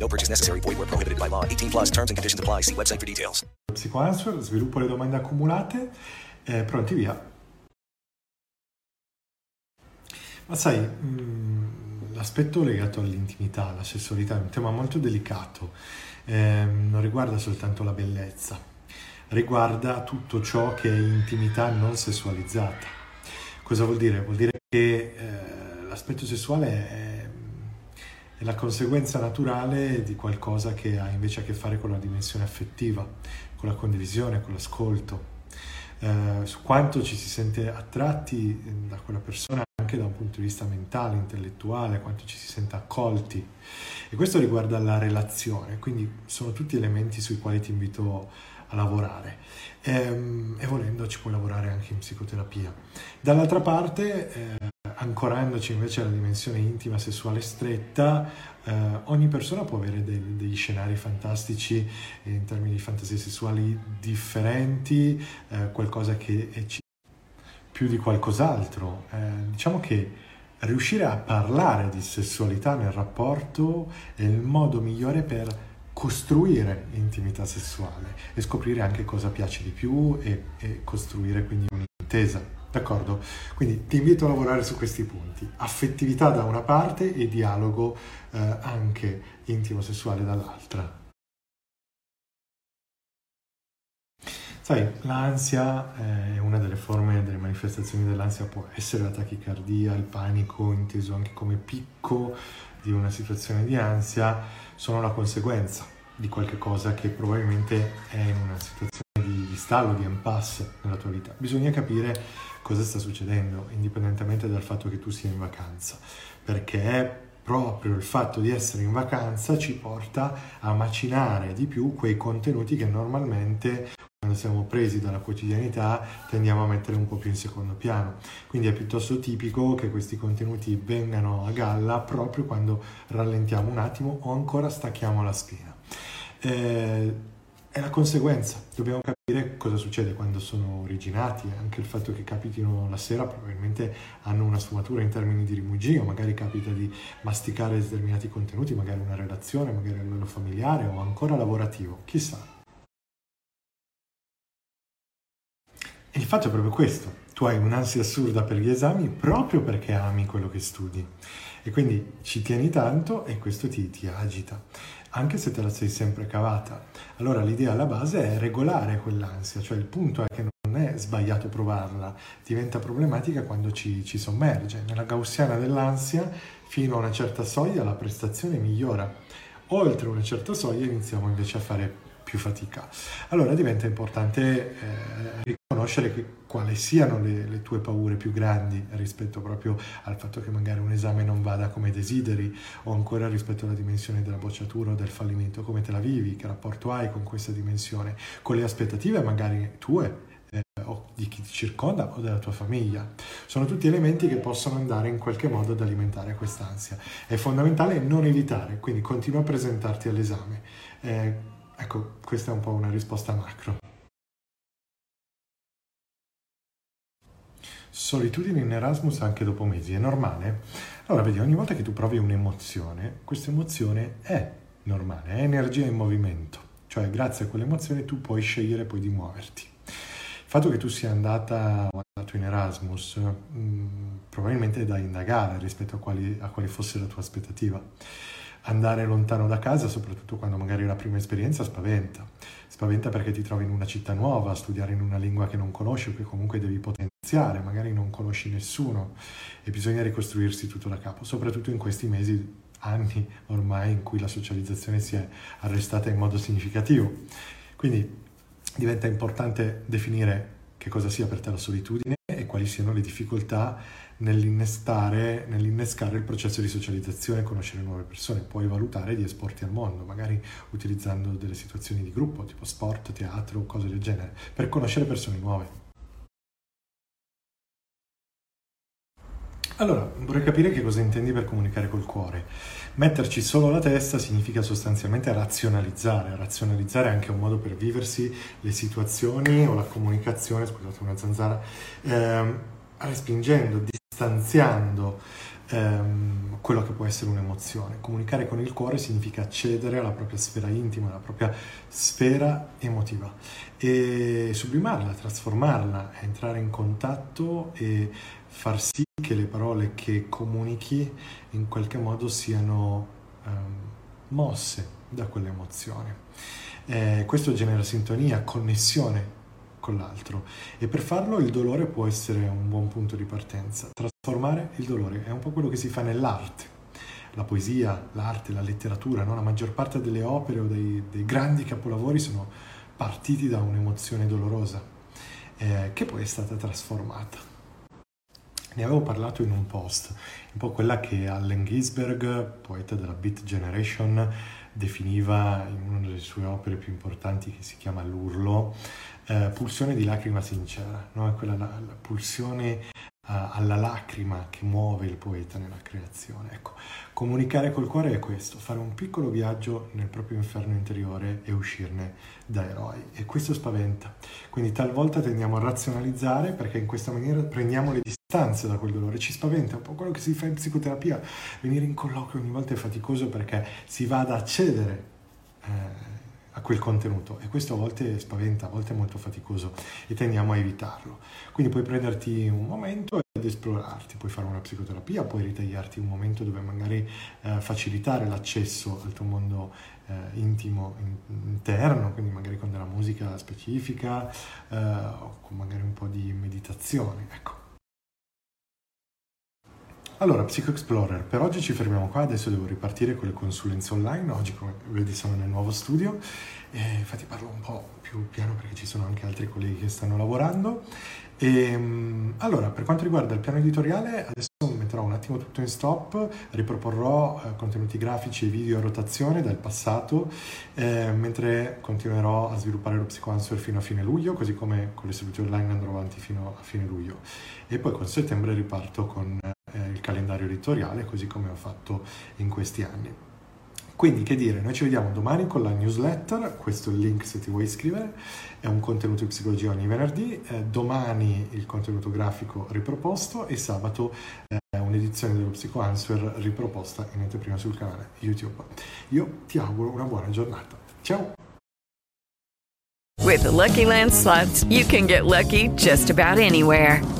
No purchase necessary. Void where prohibited by law. 18 plus terms and conditions apply. See website for details. Psicoanswer, sviluppo le domande accumulate. Eh, pronti via. Ma sai, mh, l'aspetto legato all'intimità, alla sessualità è un tema molto delicato. Eh, non riguarda soltanto la bellezza, riguarda tutto ciò che è intimità non sessualizzata. Cosa vuol dire? Vuol dire che eh, l'aspetto sessuale è, è la conseguenza naturale di qualcosa che ha invece a che fare con la dimensione affettiva, con la condivisione, con l'ascolto, eh, su quanto ci si sente attratti da quella persona anche da un punto di vista mentale, intellettuale, quanto ci si sente accolti. E questo riguarda la relazione, quindi sono tutti elementi sui quali ti invito a lavorare e, ehm, e volendo ci puoi lavorare anche in psicoterapia. Dall'altra parte, eh, ancorandoci invece alla dimensione intima, sessuale stretta, eh, ogni persona può avere dei, degli scenari fantastici in termini di fantasie sessuali differenti, eh, qualcosa che è più di qualcos'altro. Eh, diciamo che riuscire a parlare di sessualità nel rapporto è il modo migliore per costruire intimità sessuale e scoprire anche cosa piace di più e, e costruire quindi un'intesa. D'accordo? Quindi ti invito a lavorare su questi punti. Affettività da una parte e dialogo eh, anche intimo sessuale dall'altra. Sai, l'ansia è una delle forme, delle manifestazioni dell'ansia può essere la tachicardia, il panico, inteso anche come picco di una situazione di ansia, sono la conseguenza di qualche cosa che probabilmente è in una situazione di, di impasse nella tua vita. Bisogna capire cosa sta succedendo, indipendentemente dal fatto che tu sia in vacanza, perché proprio il fatto di essere in vacanza ci porta a macinare di più quei contenuti che normalmente quando siamo presi dalla quotidianità tendiamo a mettere un po' più in secondo piano. Quindi è piuttosto tipico che questi contenuti vengano a galla proprio quando rallentiamo un attimo o ancora stacchiamo la spina. Eh, è la conseguenza, dobbiamo capire cosa succede quando sono originati, anche il fatto che capitino la sera probabilmente hanno una sfumatura in termini di rimugio, magari capita di masticare determinati contenuti, magari una relazione, magari a livello familiare o ancora lavorativo, chissà. E il fatto è proprio questo, tu hai un'ansia assurda per gli esami proprio perché ami quello che studi. E quindi ci tieni tanto e questo ti, ti agita, anche se te la sei sempre cavata. Allora l'idea alla base è regolare quell'ansia, cioè il punto è che non è sbagliato provarla, diventa problematica quando ci, ci sommerge. Nella gaussiana dell'ansia fino a una certa soglia la prestazione migliora, oltre una certa soglia iniziamo invece a fare più fatica. Allora diventa importante eh, riconoscere che, quali siano le, le, tue paure più grandi rispetto proprio al fatto che magari un esame non vada come desideri o ancora rispetto alla dimensione della bocciatura o del fallimento, come te la vivi, che rapporto hai con questa dimensione, con le aspettative magari tue eh, o di chi ti circonda o della tua famiglia. Sono tutti elementi che possono andare in qualche modo ad alimentare quest'ansia. È fondamentale non evitare, quindi continua a presentarti all'esame. Eh, ecco, questa è un po' una risposta macro. Solitudine in Erasmus anche dopo mesi, è normale? Allora, vedi, ogni volta che tu provi un'emozione, questa emozione è normale, è energia in movimento, cioè grazie a quell'emozione tu puoi scegliere poi di muoverti. Il fatto che tu sia andata o andato in Erasmus mh, mm, probabilmente è da indagare rispetto a quali, a quali fosse la tua aspettativa andare lontano da casa, soprattutto quando magari è la prima esperienza, spaventa. Spaventa perché ti trovi in una città nuova, a studiare in una lingua che non conosci o che comunque devi potenziare, magari non conosci nessuno e bisogna ricostruirsi tutto da capo, soprattutto in questi mesi, anni ormai in cui la socializzazione si è arrestata in modo significativo. Quindi diventa importante definire che cosa sia per te la solitudine quali siano le difficoltà nell'innescare, nell'innescare il processo di socializzazione conoscere nuove persone. Puoi valutare di esporti al mondo, magari utilizzando delle situazioni di gruppo, tipo sport, teatro, cose del genere, per conoscere persone nuove. Allora, vorrei capire che cosa intendi per comunicare col cuore. Metterci solo la testa significa sostanzialmente razionalizzare. Razionalizzare è anche un modo per viversi le situazioni o la comunicazione, scusate una zanzara, ehm, respingendo, distanziando ehm, quello che può essere un'emozione. Comunicare con il cuore significa accedere alla propria sfera intima, alla propria sfera emotiva e sublimarla, trasformarla, entrare in contatto e far sì che le parole che comunichi in qualche modo siano um, mosse da quell'emozione. Eh, questo genera sintonia, connessione con l'altro e per farlo il dolore può essere un buon punto di partenza. Trasformare il dolore è un po' quello che si fa nell'arte. La poesia, l'arte, la letteratura, no? la maggior parte delle opere o dei, dei grandi capolavori sono partiti da un'emozione dolorosa eh, che poi è stata trasformata. Ne avevo parlato in un post, un po' quella che Allen Ginsberg, poeta della Beat Generation, definiva in una delle sue opere più importanti che si chiama L'Urlo, eh, pulsione di lacrima sincera, no? quella la, la pulsione alla lacrima che muove il poeta nella creazione. Ecco, comunicare col cuore è questo, fare un piccolo viaggio nel proprio inferno interiore e uscirne da eroi. E questo spaventa. Quindi talvolta tendiamo a razionalizzare perché in questa maniera prendiamo le distanze da quel dolore. Ci spaventa un po' quello che si fa in psicoterapia. Venire in colloquio ogni volta è faticoso perché si va ad accedere. Eh, a quel contenuto e questo a volte spaventa, a volte è molto faticoso e tendiamo a evitarlo. Quindi puoi prenderti un momento ed esplorarti, puoi fare una psicoterapia, puoi ritagliarti un momento dove magari eh, facilitare l'accesso al tuo mondo eh, intimo in, interno, quindi magari con della musica specifica eh, o con magari un po' di meditazione. Ecco. Allora, Psycho Explorer, per oggi ci fermiamo qua, adesso devo ripartire con le consulenze online, oggi come vedi sono nel nuovo studio, e infatti parlo un po' più piano perché ci sono anche altri colleghi che stanno lavorando. E, ehm, allora, per quanto riguarda il piano editoriale, adesso metterò un attimo tutto in stop, riproporrò eh, contenuti grafici e video a rotazione dal passato, eh, mentre continuerò a sviluppare lo Psychoanswer fino a fine luglio, così come con le sedute online andrò avanti fino a fine luglio. E poi con settembre riparto con il calendario editoriale, così come ho fatto in questi anni. Quindi che dire, noi ci vediamo domani con la newsletter, questo è il link se ti vuoi iscrivere, è un contenuto di psicologia ogni venerdì, eh, domani il contenuto grafico riproposto e sabato eh, un'edizione dello Psicoanswer riproposta in anteprima sul canale YouTube. Io ti auguro una buona giornata. Ciao! With the Lucky Land slots, you can get lucky just about anywhere.